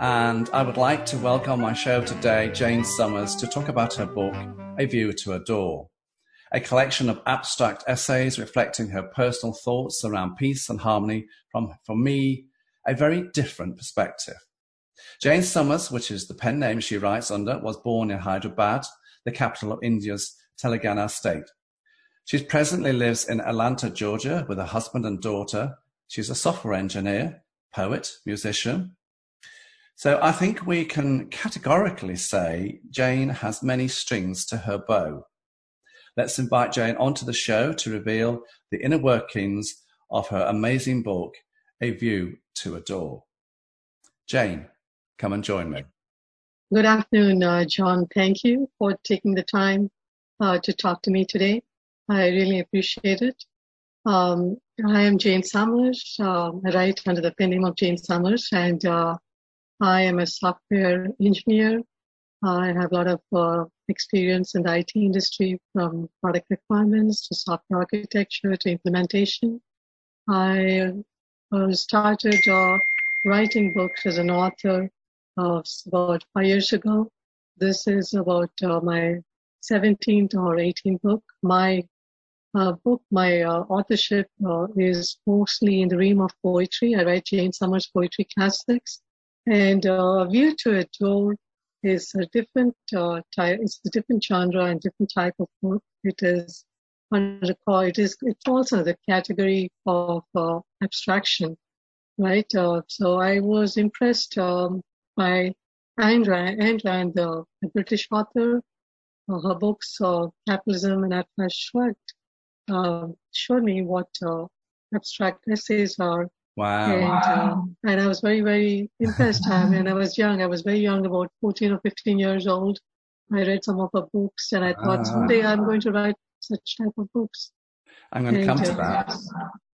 and I would like to welcome my show today Jane Summers to talk about her book, A View to a Door, a collection of abstract essays reflecting her personal thoughts around peace and harmony from, for me, a very different perspective. Jane Summers, which is the pen name she writes under, was born in Hyderabad, the capital of India's Telangana state. She presently lives in Atlanta, Georgia, with her husband and daughter. She's a software engineer, poet, musician. So I think we can categorically say Jane has many strings to her bow. Let's invite Jane onto the show to reveal the inner workings of her amazing book, A View to a Door. Jane, come and join me. Good afternoon, uh, John. Thank you for taking the time uh, to talk to me today. I really appreciate it. Um, I am Jane Summers. Uh, I write under the pen name of Jane Summers, and uh, I am a software engineer. I have a lot of uh, experience in the IT industry, from product requirements to software architecture to implementation. I uh, started uh, writing books as an author about five years ago. This is about my 17th or 18th book. My uh, book, my uh, authorship uh, is mostly in the realm of poetry. I write Jane Summers poetry classics, and uh, View to a Door is a different uh, type. It's a different genre and different type of book. It is under it is it falls under the category of uh, abstraction, right? Uh, so I was impressed um, by Ayn Rand, Ayn Rand the, the British author. her books, Capitalism and Atlas Shrugged, uh, showed me what uh, abstract essays are. Wow. And, wow. Uh, and I was very, very impressed. I mean, I was young. I was very young, about 14 or 15 years old. I read some of her books and I thought someday I'm going to write such type of books. I'm going to and, come to that.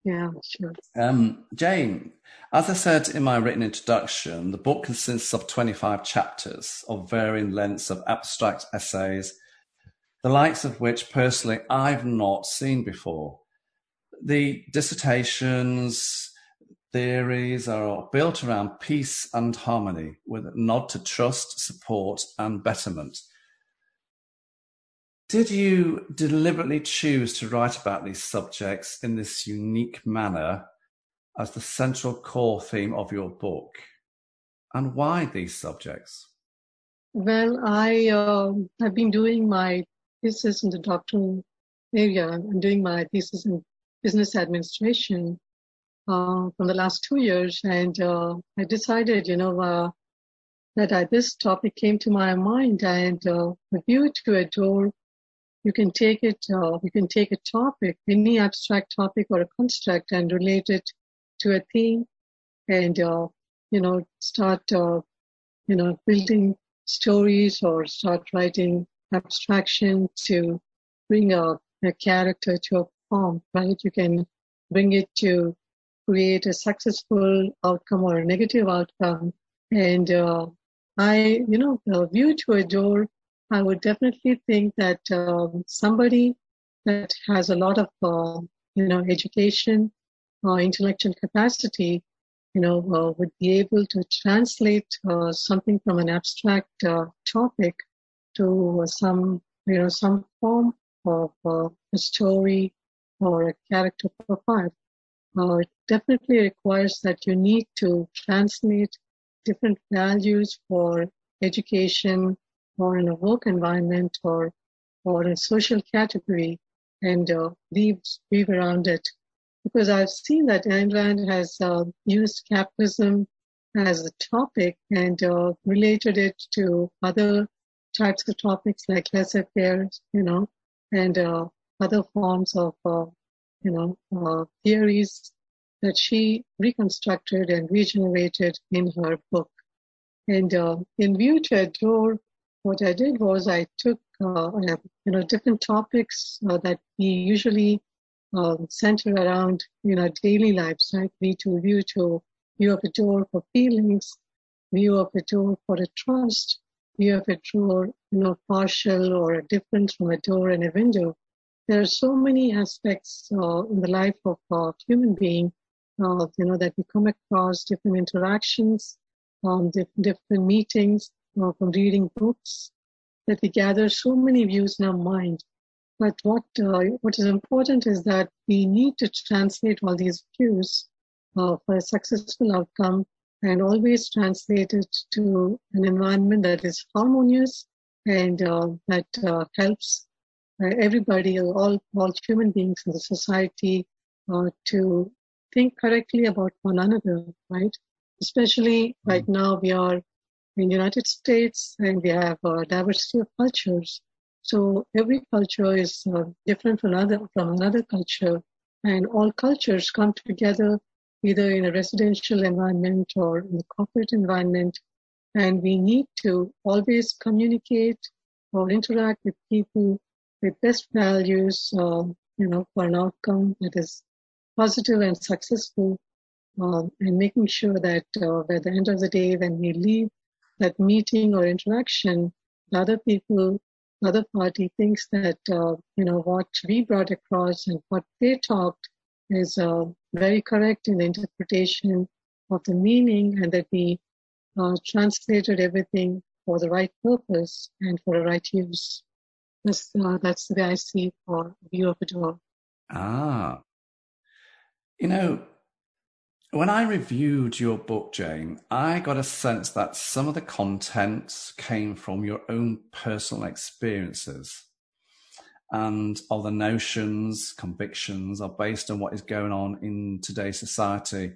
Yeah, sure. Um, Jane, as I said in my written introduction, the book consists of 25 chapters of varying lengths of abstract essays the likes of which personally I've not seen before. The dissertations, theories are built around peace and harmony with a nod to trust, support, and betterment. Did you deliberately choose to write about these subjects in this unique manner as the central core theme of your book? And why these subjects? Well, I uh, have been doing my thesis in the doctoral area. I'm doing my thesis in business administration uh, from the last two years, and uh, I decided, you know, uh, that I, this topic came to my mind, and uh, the view to a door. You can take it. Uh, you can take a topic, any abstract topic or a construct, and relate it to a theme, and uh, you know, start, you know, building stories or start writing abstraction to bring a, a character to a form, right? You can bring it to create a successful outcome or a negative outcome. And uh, I, you know, the view to a door, I would definitely think that um, somebody that has a lot of, uh, you know, education or intellectual capacity, you know, uh, would be able to translate uh, something from an abstract uh, topic to some, you know, some form of uh, a story or a character profile. Uh, definitely requires that you need to translate different values for education or in a work environment or or a social category and uh, weave, weave around it. Because I've seen that Ayn has uh, used capitalism as a topic and uh, related it to other types of topics like laissez-faire, you know, and uh, other forms of, uh, you know, uh, theories that she reconstructed and regenerated in her book. And uh, in view to a door, what I did was I took uh, you know different topics uh, that we usually um, center around in our daily lives, right? View to view to view of adore for feelings, view of adore for a trust, view of adore you know partial or a difference from a door and a window. There are so many aspects uh, in the life of a human being, uh, you know, that we come across different interactions, um, different meetings, uh, from reading books, that we gather so many views in our mind. But what uh, what is important is that we need to translate all these views uh, for a successful outcome, and always translate it to an environment that is harmonious and uh, that uh, helps uh, everybody, all all human beings in the society, to think correctly about one another. Right, especially right mm. now we are in the United States and we have a diversity of cultures. So every culture is uh, different from another, from another culture and all cultures come together either in a residential environment or in a corporate environment. And we need to always communicate or interact with people with best values, uh, you know, for an outcome that is positive and successful, um, and making sure that uh, by the end of the day, when we leave that meeting or interaction, other people, other party thinks that, uh, you know, what we brought across and what they talked is uh, very correct in the interpretation of the meaning and that we uh, translated everything for the right purpose and for the right use. That's, uh, that's the way I see for view of it all. Ah. You know, when I reviewed your book, Jane, I got a sense that some of the contents came from your own personal experiences and all the notions, convictions are based on what is going on in today's society,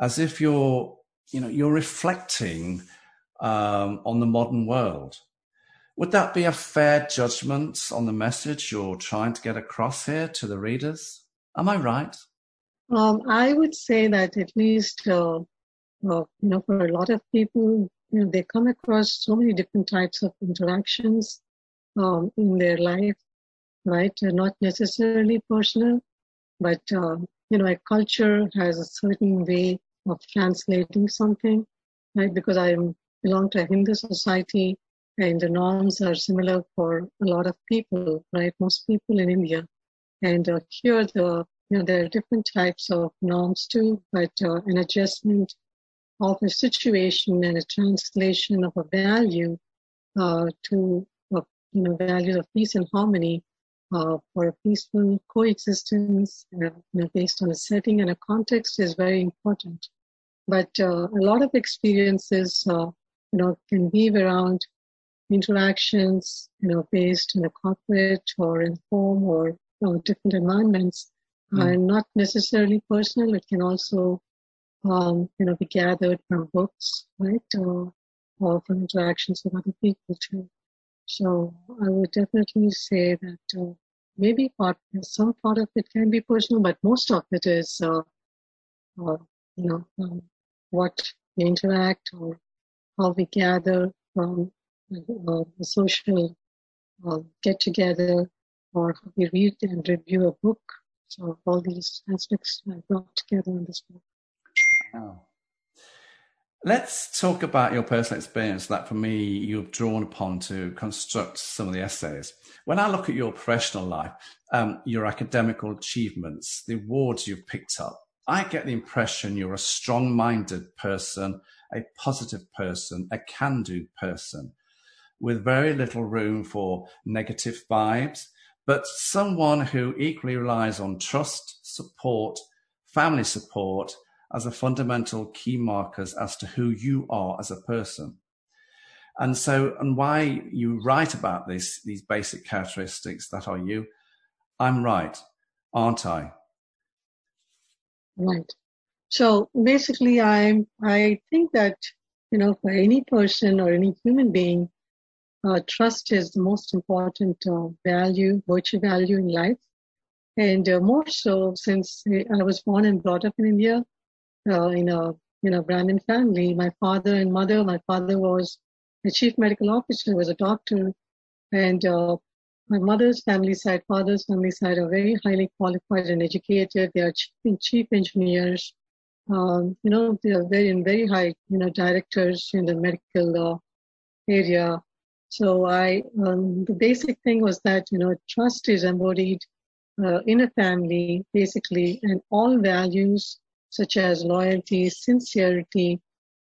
as if you're, you know, you're reflecting um, on the modern world. Would that be a fair judgment on the message you're trying to get across here to the readers? Am I right? Um, I would say that at least, uh, uh, you know, for a lot of people, you know, they come across so many different types of interactions um, in their life, right? They're not necessarily personal, but uh, you know, a culture has a certain way of translating something, right? Because I belong to a Hindu society, and the norms are similar for a lot of people, right? Most people in India, and uh, here the you know, there are different types of norms too, but uh, an adjustment of a situation and a translation of a value uh, to you know values of peace and harmony uh, for a peaceful coexistence uh, you know, based on a setting and a context is very important. But uh, a lot of experiences, uh, you know, can weave around interactions, you know, based in a corporate or in home or, or different environments. And not necessarily personal. It can also, um, you know, be gathered from books, right, or, or from interactions with other people too. So I would definitely say that uh, maybe part, some part of it can be personal, but most of it is, uh, uh, you know, um, what we interact or how we gather from uh, the social uh, get together or we read and review a book so all these aspects are brought together in this book. Wow. Let's talk about your personal experience that for me you've drawn upon to construct some of the essays. When I look at your professional life, um, your academical achievements, the awards you've picked up, I get the impression you're a strong minded person, a positive person, a can do person with very little room for negative vibes but someone who equally relies on trust, support, family support as a fundamental key markers as to who you are as a person. And so, and why you write about this, these basic characteristics that are you, I'm right, aren't I? Right. So basically, I'm, I think that, you know, for any person or any human being, uh, trust is the most important uh, value, virtue value in life. And uh, more so since I was born and brought up in India, uh, in a you know, Brahmin family. My father and mother, my father was a chief medical officer, was a doctor, and uh, my mother's family side, father's family side are very highly qualified and educated. They are chief, chief engineers. Um, you know, they are very very high, you know, directors in the medical uh, area. So I, um, the basic thing was that you know, trust is embodied uh, in a family, basically, and all values such as loyalty, sincerity,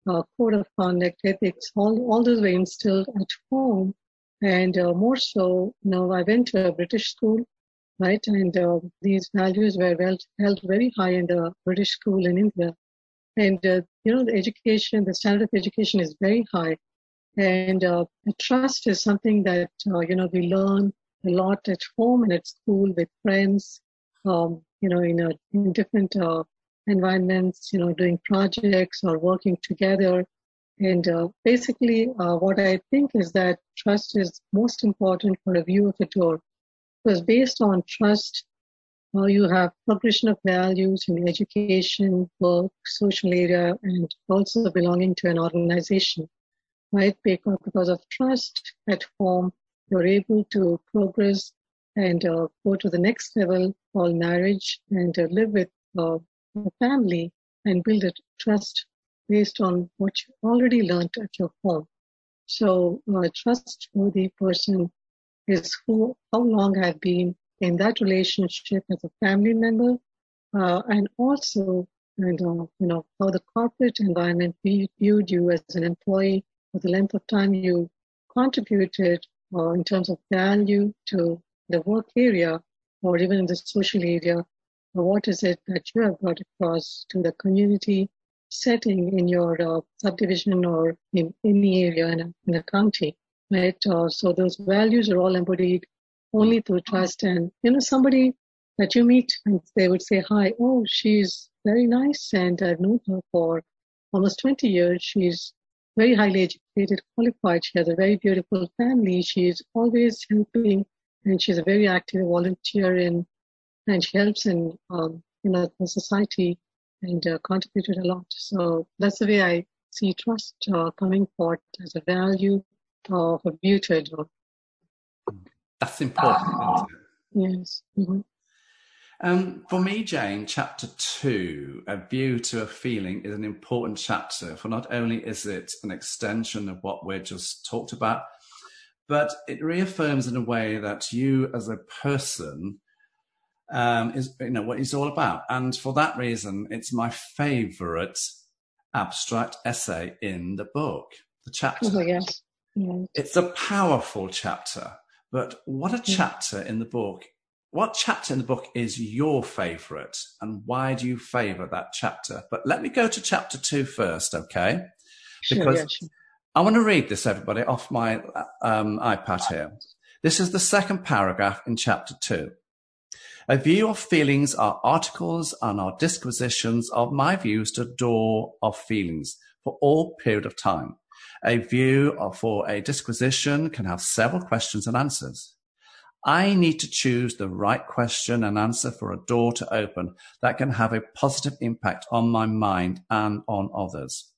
uh, code of conduct, ethics, all, all those were instilled at home. And uh, more so, you know, I went to a British school, right? And uh, these values were well held very high in the British school in India. And, uh, you know, the education, the standard of education is very high. And uh, trust is something that, uh, you know, we learn a lot at home and at school with friends, um, you know, in, a, in different uh, environments, you know, doing projects or working together. And uh, basically, uh, what I think is that trust is most important for a view of a door. Because based on trust, uh, you have progression of values in education, work, social area, and also belonging to an organization, right? Because, because of trust at home, you're able to progress and uh, go to the next level called marriage and uh, live with uh, a family and build a trust based on what you already learned at your home. So a trustworthy person is who, how long I've been in that relationship as a family member, uh, and also, and uh, you know, how the corporate environment viewed you as an employee for the length of time you contributed uh, in terms of value to the work area or even in the social area what is it that you have brought across to the community setting in your uh, subdivision or in any area in a, in county, right? Uh, so those values are all embodied only through trust. And, you know, somebody that you meet and they would say, hi, oh, she's very nice and I've known her for almost 20 years. She's very highly educated, qualified. She has a very beautiful family. She's always helping and she's a very active volunteer in and she helps in um, in the, society and uh, contributed a lot. So that's the way I see trust uh, coming forth as a value of a to That's important. Yes. Mm-hmm. Um, for me, Jane, chapter two, A View to a Feeling, is an important chapter. For not only is it an extension of what we just talked about, but it reaffirms in a way that you as a person um, is you know what it's all about. And for that reason, it's my favourite abstract essay in the book, the chapter. Oh, yes. yes. It's a powerful chapter, but what a chapter in the book. What chapter in the book is your favourite, and why do you favour that chapter? But let me go to chapter two first, okay? Because sure, yeah, sure. I want to read this, everybody, off my um, iPad here. This is the second paragraph in chapter two. A view of feelings are articles and are disquisitions of my views to door of feelings for all period of time. A view for a disquisition can have several questions and answers. I need to choose the right question and answer for a door to open that can have a positive impact on my mind and on others.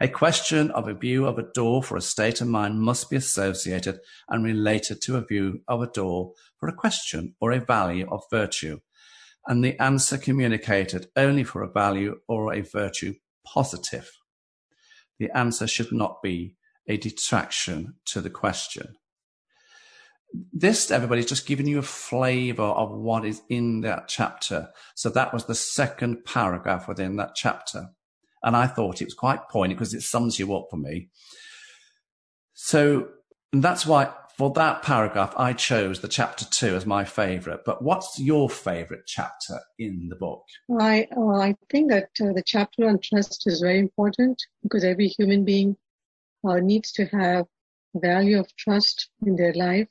A question of a view of a door for a state of mind must be associated and related to a view of a door for a question or a value of virtue, and the answer communicated only for a value or a virtue positive. The answer should not be a detraction to the question. This, everybody, is just giving you a flavor of what is in that chapter. So that was the second paragraph within that chapter. And I thought it was quite poignant because it sums you up for me. So that's why for that paragraph, I chose the chapter two as my favorite. But what's your favorite chapter in the book? I, uh, I think that uh, the chapter on trust is very important because every human being uh, needs to have value of trust in their life.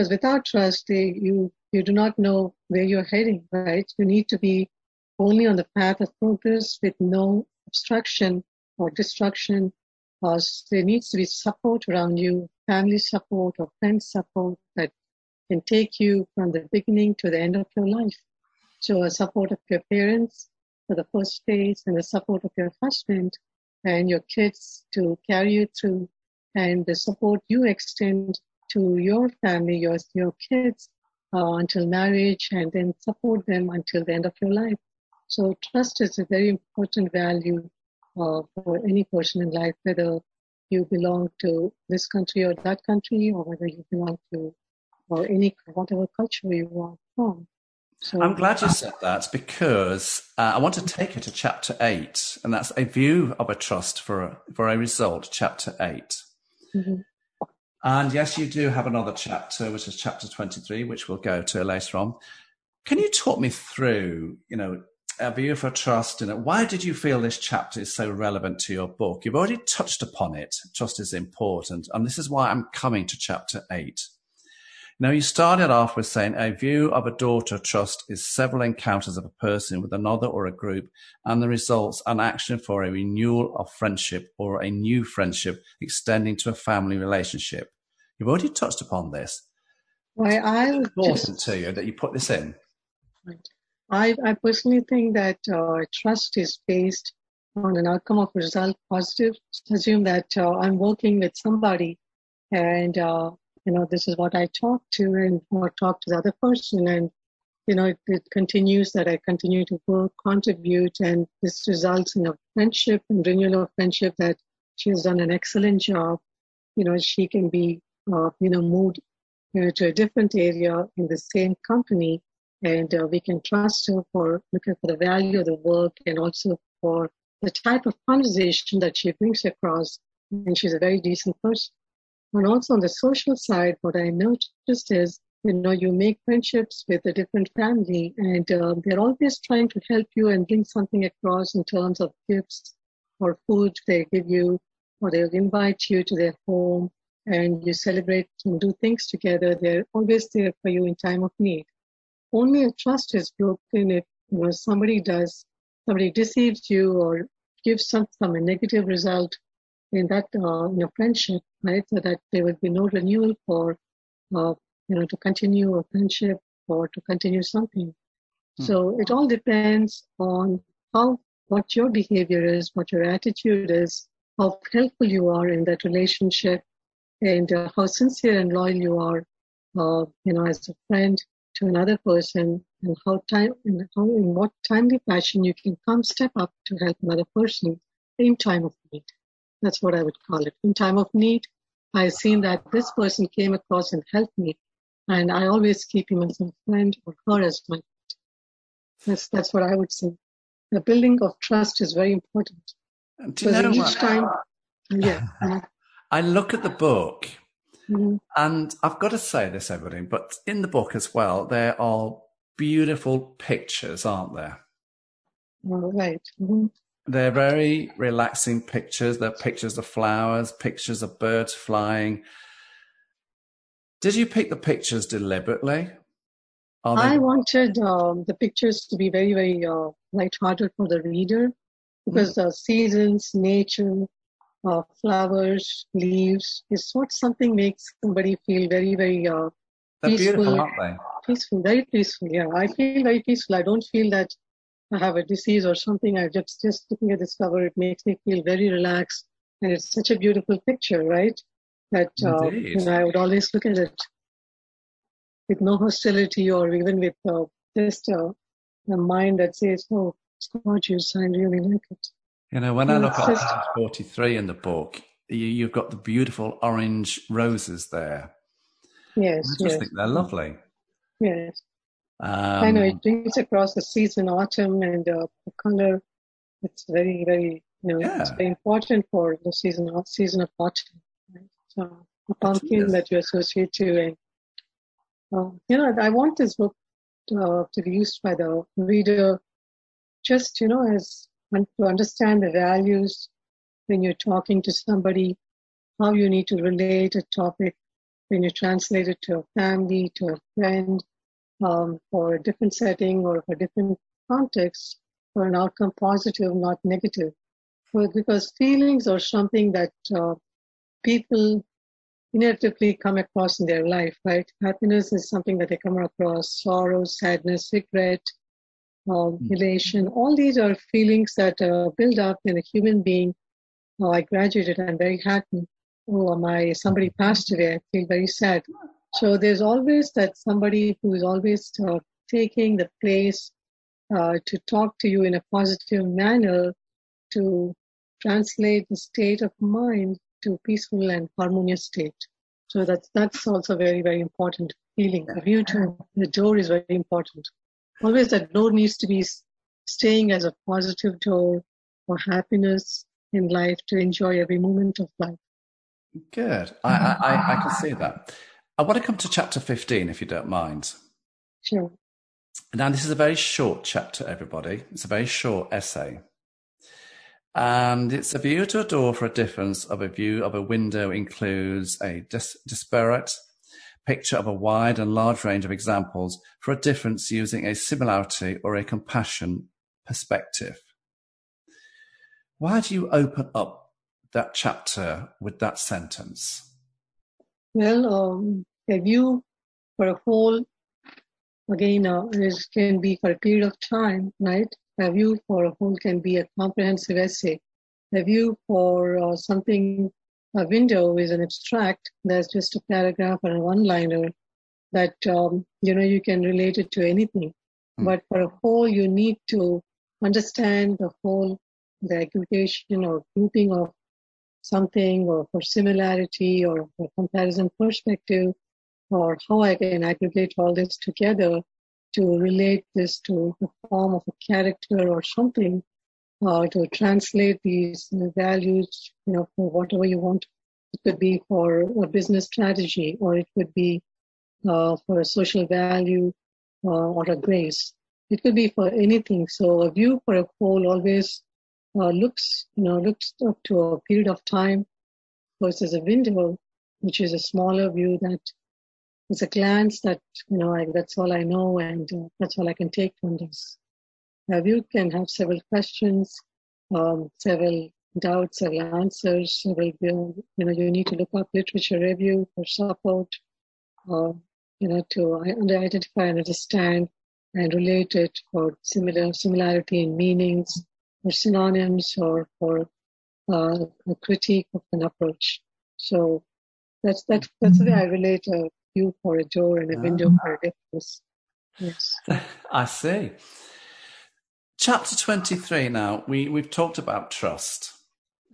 Because without trust, they, you you do not know where you're heading, right? You need to be only on the path of progress with no obstruction or destruction. Because there needs to be support around you, family support or friend support that can take you from the beginning to the end of your life. So a support of your parents, for the first phase and the support of your husband and your kids to carry you through and the support you extend to your family, your, your kids uh, until marriage and then support them until the end of your life. So trust is a very important value uh, for any person in life, whether you belong to this country or that country, or whether you belong to or any whatever culture you are from. So, I'm glad you said that because uh, I want to take you to chapter eight, and that's a view of a trust for a, for a result, chapter 8 mm-hmm. And yes, you do have another chapter, which is chapter 23, which we'll go to later on. Can you talk me through, you know, a view for trust in it? Why did you feel this chapter is so relevant to your book? You've already touched upon it. Trust is important. And this is why I'm coming to chapter eight. Now, you started off with saying a view of a daughter trust is several encounters of a person with another or a group and the results an action for a renewal of friendship or a new friendship extending to a family relationship. You've already touched upon this. Why I important just, to you that you put this in. I, I personally think that uh, trust is based on an outcome of result positive. Assume that uh, I'm working with somebody and uh, you know, this is what I talk to and or talk to the other person. And, you know, it, it continues that I continue to work, contribute, and this results in a friendship and renewal of friendship that she has done an excellent job. You know, she can be, uh, you know, moved you know, to a different area in the same company and uh, we can trust her for looking for the value of the work and also for the type of conversation that she brings across. And she's a very decent person. And also on the social side, what I noticed is, you know, you make friendships with a different family and uh, they're always trying to help you and bring something across in terms of gifts or food they give you, or they'll invite you to their home and you celebrate and do things together. They're always there for you in time of need. Only a trust is broken if, you know, somebody does, somebody deceives you or gives some, some a negative result in that uh, you know friendship, right? So that there will be no renewal for uh, you know to continue a friendship or to continue something. Hmm. So it all depends on how what your behavior is, what your attitude is, how helpful you are in that relationship, and uh, how sincere and loyal you are, uh, you know, as a friend to another person, and how time, and how in what timely fashion you can come step up to help another person in time of need. That's what I would call it. In time of need, I've seen that this person came across and helped me, and I always keep him as a friend or her as my friend. That's that's what I would say. The building of trust is very important. Do you know each time, yeah. I look at the book, mm-hmm. and I've got to say this, everybody, but in the book as well, there are beautiful pictures, aren't there? All right. mm-hmm. They're very relaxing pictures. They're pictures of flowers, pictures of birds flying. Did you pick the pictures deliberately? I wanted um, the pictures to be very, very uh, light-hearted for the reader because the seasons, nature, uh, flowers, leaves is what something makes somebody feel very, very uh, peaceful. Peaceful, very peaceful. Yeah, I feel very peaceful. I don't feel that I have a disease or something, I just just looking at this cover, it makes me feel very relaxed, and it's such a beautiful picture, right? That uh, you know, I would always look at it with no hostility or even with uh, just uh, a mind that says, "Oh, it's gorgeous. I really like it." You know, when I look at just, page forty-three in the book, you, you've got the beautiful orange roses there. Yes, I just yes. think they're lovely. Yes. Um, I know it brings across the season, autumn, and uh, the color. It's very, very, you know, yeah. it's very important for the season, season of autumn. Right? So the pumpkin that you associate to, and uh, you know, I want this book uh, to be used by the reader, just you know, as to understand the values when you're talking to somebody, how you need to relate a topic when you translate it to a family, to a friend, um, for a different setting or for different context for an outcome positive, not negative. But because feelings are something that uh, people inevitably come across in their life, right? Happiness is something that they come across, sorrow, sadness, regret, uh, mm. elation. All these are feelings that uh, build up in a human being. Oh, I graduated. I'm very happy. Oh, my somebody passed away. I feel very sad. So there's always that somebody who is always uh, taking the place uh, to talk to you in a positive manner to translate the state of mind to peaceful and harmonious state. So that's that's also very very important feeling. The view to the door is very important. Always that door needs to be staying as a positive door for happiness in life to enjoy every moment of life. Good. I, I, I can see that. I want to come to chapter 15, if you don't mind. Sure. Now, this is a very short chapter, everybody. It's a very short essay. And it's a view to a door for a difference of a view of a window includes a dis- disparate picture of a wide and large range of examples for a difference using a similarity or a compassion perspective. Why do you open up that chapter with that sentence? Well, um, a view for a whole, again, uh, it can be for a period of time, right? A view for a whole can be a comprehensive essay. A view for uh, something, a window is an abstract. There's just a paragraph or a one-liner that, um, you know, you can relate it to anything. Mm. But for a whole, you need to understand the whole, the aggregation or grouping of something or for similarity or for comparison perspective or how I can aggregate all this together to relate this to the form of a character or something, uh, to translate these values, you know, for whatever you want. It could be for a business strategy, or it could be uh, for a social value uh, or a grace. It could be for anything. So a view for a whole always uh, looks, you know, looks up to a period of time versus a window, which is a smaller view that is a glance that, you know, I, that's all I know and uh, that's all I can take from this. A view can have several questions, um, several doubts, several answers, several, you know, you need to look up literature review for support, uh, you know, to identify and understand and relate it for similar similarity in meanings, or synonyms or for uh, a critique of an approach. So that's that's that's the way I relate a view for a door and a ah. window for a difference. Yes. I see. Chapter 23 now, we, we've talked about trust.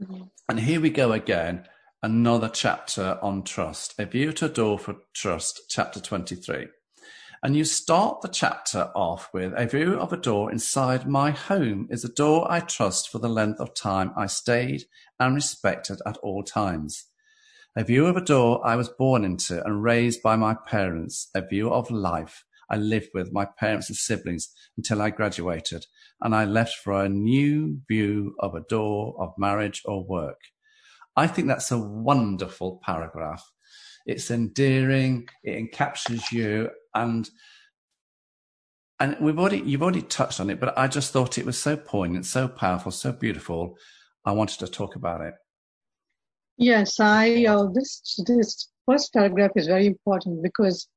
Mm-hmm. And here we go again, another chapter on trust. A view to a door for trust, chapter 23. And you start the chapter off with a view of a door inside my home is a door I trust for the length of time I stayed and respected at all times. A view of a door I was born into and raised by my parents, a view of life I lived with my parents and siblings until I graduated and I left for a new view of a door of marriage or work. I think that's a wonderful paragraph. It's endearing. It encapsulates you and and we've already you've already touched on it, but I just thought it was so poignant, so powerful, so beautiful. I wanted to talk about it. Yes, I uh, this this first paragraph is very important because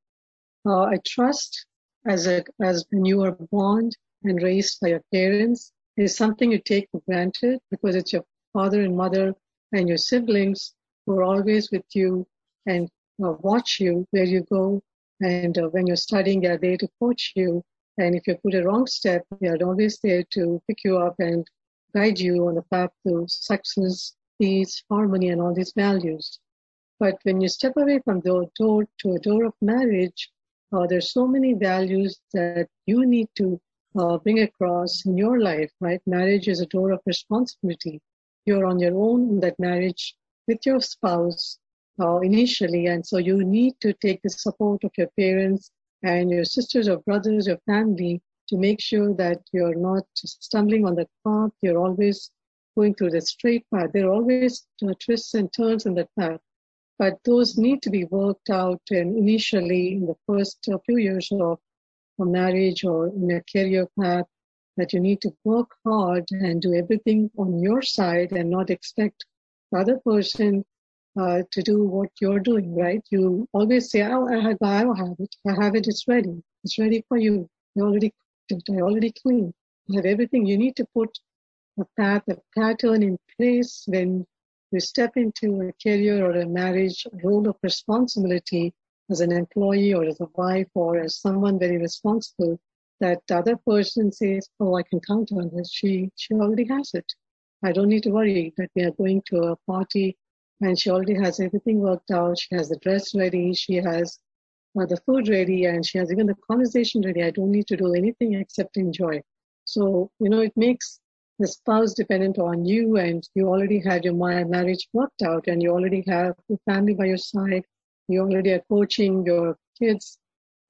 uh, I trust as a as when you are born and raised by your parents is something you take for granted because it's your father and mother and your siblings who are always with you and uh, watch you where you go and uh, when you're studying, they're there to coach you. And if you put a wrong step, they're always there to pick you up and guide you on the path to success, peace, harmony, and all these values. But when you step away from the door to a door of marriage, uh, there's so many values that you need to uh, bring across in your life, right? Marriage is a door of responsibility. You're on your own in that marriage with your spouse, uh, initially. And so you need to take the support of your parents and your sisters or brothers, your family to make sure that you're not stumbling on that path. You're always going through the straight path. There are always twists and turns in the path. But those need to be worked out and initially in the first uh, few years of a marriage or in a career path that you need to work hard and do everything on your side and not expect the other person uh, to do what you're doing, right? You always say, oh, I have, I have it. I have it. It's ready. It's ready for you. You already it. I already clean. I have everything. You need to put a path, a pattern in place when you step into a career or a marriage role of responsibility as an employee or as a wife or as someone very responsible that the other person says, oh, I can count on her. She, she already has it. I don't need to worry that we are going to a party and she already has everything worked out. She has the dress ready. She has uh, the food ready and she has even the conversation ready. I don't need to do anything except enjoy. So, you know, it makes the spouse dependent on you and you already had your marriage worked out and you already have your family by your side. You already are coaching your kids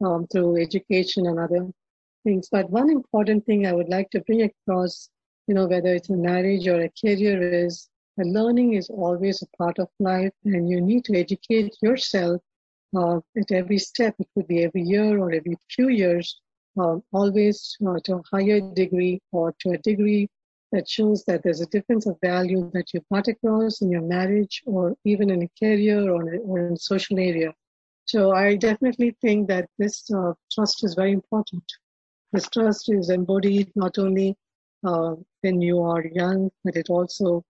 um, through education and other things. But one important thing I would like to bring across, you know, whether it's a marriage or a career is that learning is always a part of life and you need to educate yourself uh, at every step. It could be every year or every few years, uh, always uh, to a higher degree or to a degree that shows that there's a difference of value that you've brought across in your marriage or even in a career or, or in a social area. So I definitely think that this uh, trust is very important. This trust is embodied not only uh, when you are young, but it also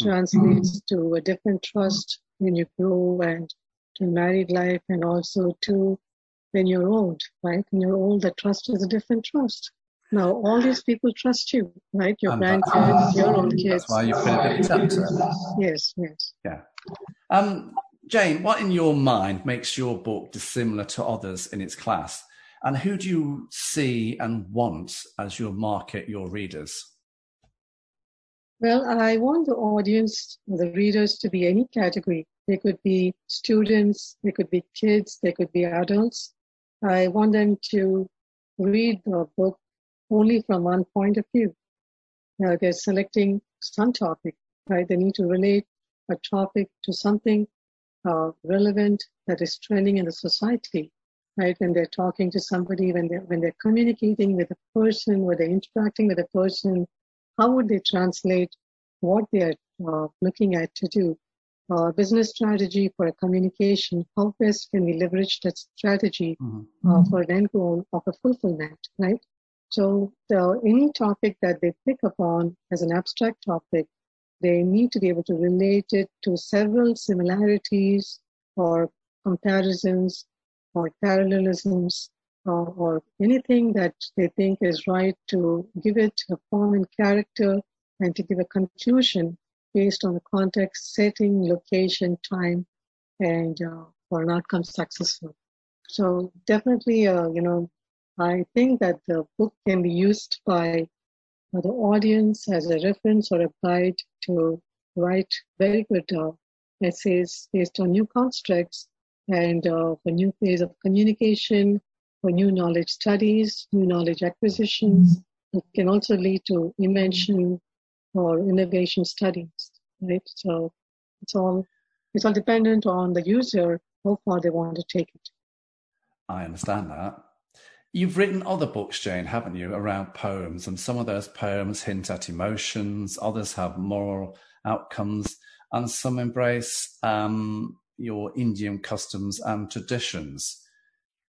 translates to a different trust when you grow and to married life and also to when you're old, right? When you're old, the trust is a different trust. Now, all these people trust you, right? Your and grandkids, your own kids. That's why you put a chapter. Yes, yes. Yeah. Um, Jane, what in your mind makes your book dissimilar to others in its class? And who do you see and want as your market, your readers? Well, I want the audience, the readers to be any category. They could be students, they could be kids, they could be adults. I want them to read the book only from one point of view. Uh, they're selecting some topic, right? They need to relate a topic to something uh, relevant that is trending in the society, right? When they're talking to somebody, when they're, when they're communicating with a person, when they're interacting with a person, how would they translate what they're uh, looking at to do? Uh, business strategy for a communication, how best can we leverage that strategy mm-hmm. uh, for an end goal of a fulfillment, right? So any topic that they pick upon as an abstract topic, they need to be able to relate it to several similarities or comparisons or parallelisms uh, or anything that they think is right to give it a form and character and to give a conclusion based on the context, setting, location, time, and uh, for an outcome successful. So definitely, uh, you know, I think that the book can be used by the audience as a reference or a guide to write very good uh, essays based on new constructs and uh, for new phase of communication, for new knowledge studies, new knowledge acquisitions. Mm-hmm. It can also lead to invention or innovation studies, right? So it's all it's all dependent on the user how far they want to take it. I understand that. You've written other books, Jane, haven't you, around poems, and some of those poems hint at emotions, others have moral outcomes, and some embrace um, your Indian customs and traditions.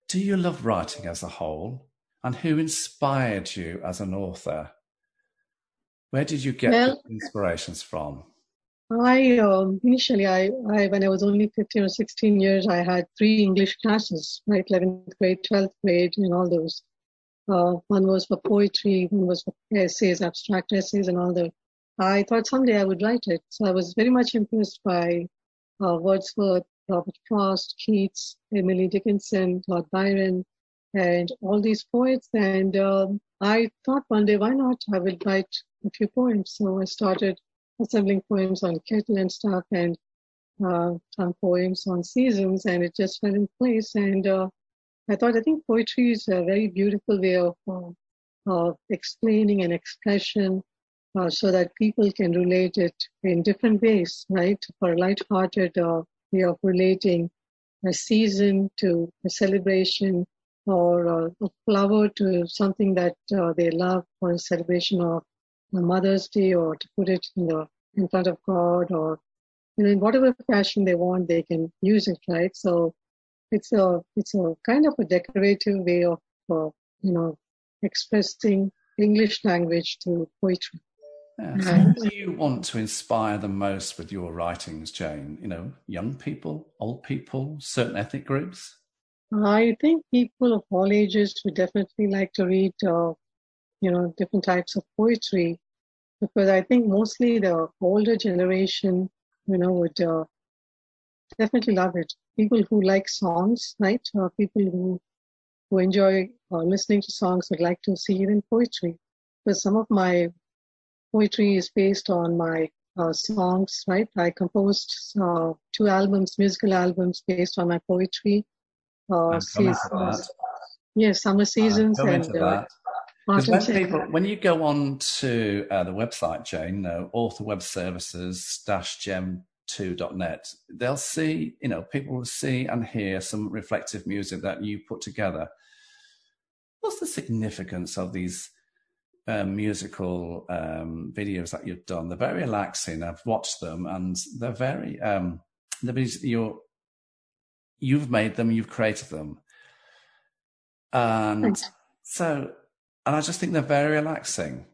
Do you love writing as a whole? And who inspired you as an author? Where did you get well, inspirations from? I um, initially, I, I when I was only 15 or 16 years, I had three English classes, right, 11th grade, 12th grade, and all those. Uh, one was for poetry, one was for essays, abstract essays, and all that. I thought someday I would write it. So I was very much impressed by uh, Wordsworth, Robert Frost, Keats, Emily Dickinson, Lord Byron, and all these poets. And um, I thought one day, why not? I will write a few poems. So I started assembling poems on kettle and stuff and uh, poems on seasons and it just fell in place. And uh, I thought, I think poetry is a very beautiful way of, uh, explaining an expression uh, so that people can relate it in different ways, right? For a light-hearted uh, way of relating a season to a celebration or uh, a flower to something that they love or a celebration of Mother's Day or to put it in the in front of God or you know in whatever fashion they want they can use it right so it's a it's a kind of a decorative way of uh, you know expressing English language through poetry. Yeah, so who do you want to inspire the most with your writings, Jane? You know, young people, old people, certain ethnic groups? I think people of all ages would definitely like to read, uh, you know, different types of poetry because I think mostly the older generation, you know, would uh, definitely love it. People who like songs, right? Uh, people who who enjoy uh, listening to songs would like to see it in poetry. Because some of my poetry is based on my uh, songs, right? I composed uh, two albums, musical albums based on my poetry. Uh, seasons. Yes, summer seasons and uh, because when people, when you go on to uh, the website, Jane, uh, author web services dash gem 2.net, they'll see, you know, people will see and hear some reflective music that you put together. What's the significance of these um, musical um, videos that you've done? They're very relaxing. I've watched them and they're very, um, you're, you've made them, you've created them. And so and I just think they're very relaxing.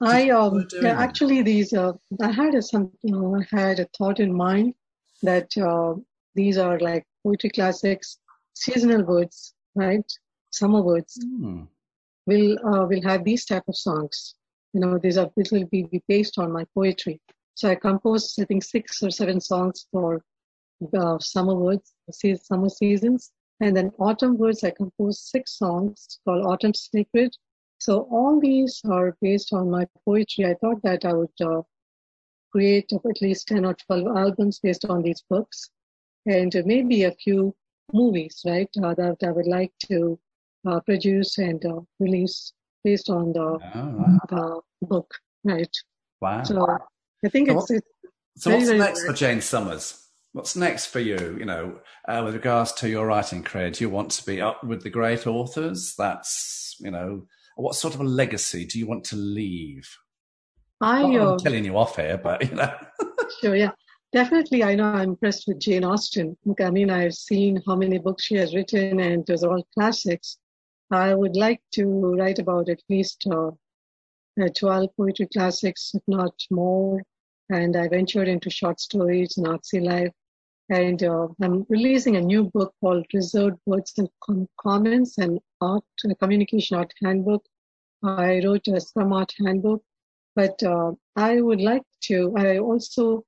I um yeah, actually these uh, I had a some you know I had a thought in mind that uh, these are like poetry classics, seasonal words, right? Summer words. Mm. Will uh, will have these type of songs. You know, these are this will be based on my poetry. So I composed I think six or seven songs for uh, summer words, summer seasons, and then Autumn Woods, I composed six songs called Autumn Sacred. So all these are based on my poetry. I thought that I would uh, create at least 10 or 12 albums based on these books and maybe a few movies, right, uh, that I would like to uh, produce and uh, release based on the, oh, wow. the book, right? Wow. So I think so it's, it's So very, what's next for Jane Summers? What's next for you? You know, uh, with regards to your writing career, do you want to be up with the great authors? That's you know, what sort of a legacy do you want to leave? I, am uh, telling you off here, but you know. sure, yeah, definitely. I know I'm impressed with Jane Austen. I mean, I've seen how many books she has written, and those are all classics. I would like to write about at least uh, uh 12 poetry classics, if not more. And I ventured into short stories, Nazi life, and uh, I'm releasing a new book called Reserved Words and Com- Comments and Art, a Communication Art Handbook. I wrote a Scrum Art Handbook, but uh, I would like to, I also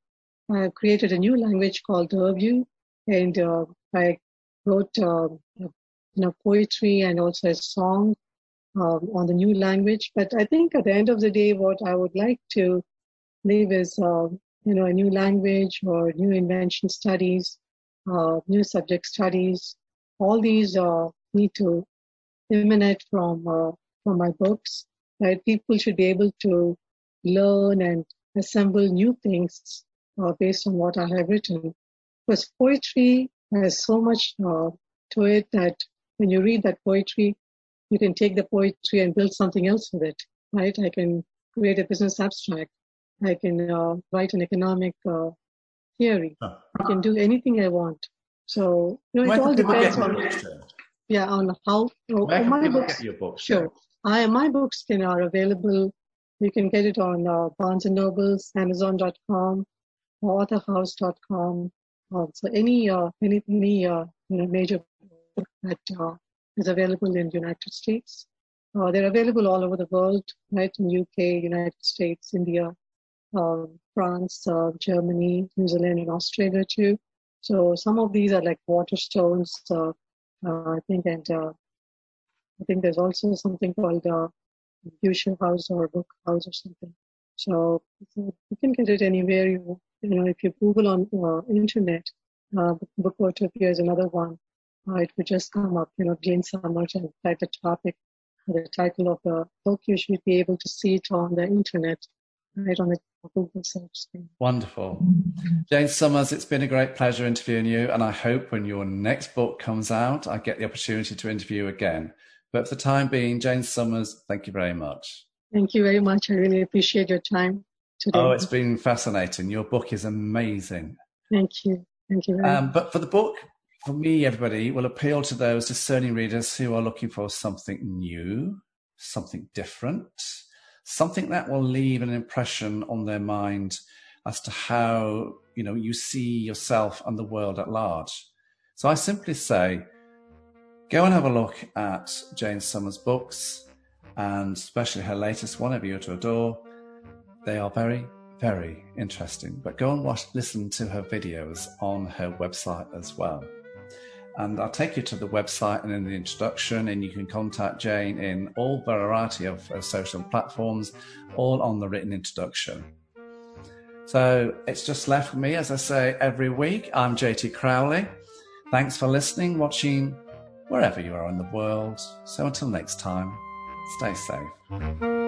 uh, created a new language called Urdu, and uh, I wrote uh, you know, poetry and also a song um, on the new language. But I think at the end of the day, what I would like to leave is uh, you know, a new language or new invention studies, uh, new subject studies. All these uh, need to emanate from uh, from my books. Right? People should be able to learn and assemble new things uh, based on what I have written. Because poetry has so much uh, to it that when you read that poetry, you can take the poetry and build something else with it. Right? I can create a business abstract I can uh, write an economic uh, theory. Huh. I can do anything I want. So you know, it all depends on yeah on how. Oh, Where my books, your books? Sure, I my books can are available. You can get it on uh, Barnes and Nobles, Amazon.com, or AuthorHouse.com. Uh, so any uh, any any uh, you know, major book that uh, is available in the United States. Uh, they're available all over the world, right? In UK, United States, India, uh, France, uh, Germany, New Zealand, and Australia too. So some of these are like Waterstones, uh, I think, and I think there's also something called uh, Future House or Book House or something. So you can get it anywhere. You, you know, if you Google on uh, internet, uh, Booktopia is another one. Uh, it would just come up, you know, Jane Summers and type the topic, the title of the book. You should be able to see it on the internet right on the Google search thing. Wonderful. Jane Summers, it's been a great pleasure interviewing you, and I hope when your next book comes out, I get the opportunity to interview again. But for the time being, Jane Summers, thank you very much. Thank you very much. I really appreciate your time today. Oh, it's been fascinating. Your book is amazing. Thank you. Thank you. Um, but for the book, for me, everybody will appeal to those discerning readers who are looking for something new, something different, something that will leave an impression on their mind as to how you know you see yourself and the world at large. So I simply say, go and have a look at Jane Summers' books, and especially her latest one, A View to a Door. They are very, very interesting. But go and watch, listen to her videos on her website as well. And I'll take you to the website and in the introduction, and you can contact Jane in all variety of social platforms, all on the written introduction. So it's just left me, as I say every week. I'm JT Crowley. Thanks for listening, watching, wherever you are in the world. So until next time, stay safe.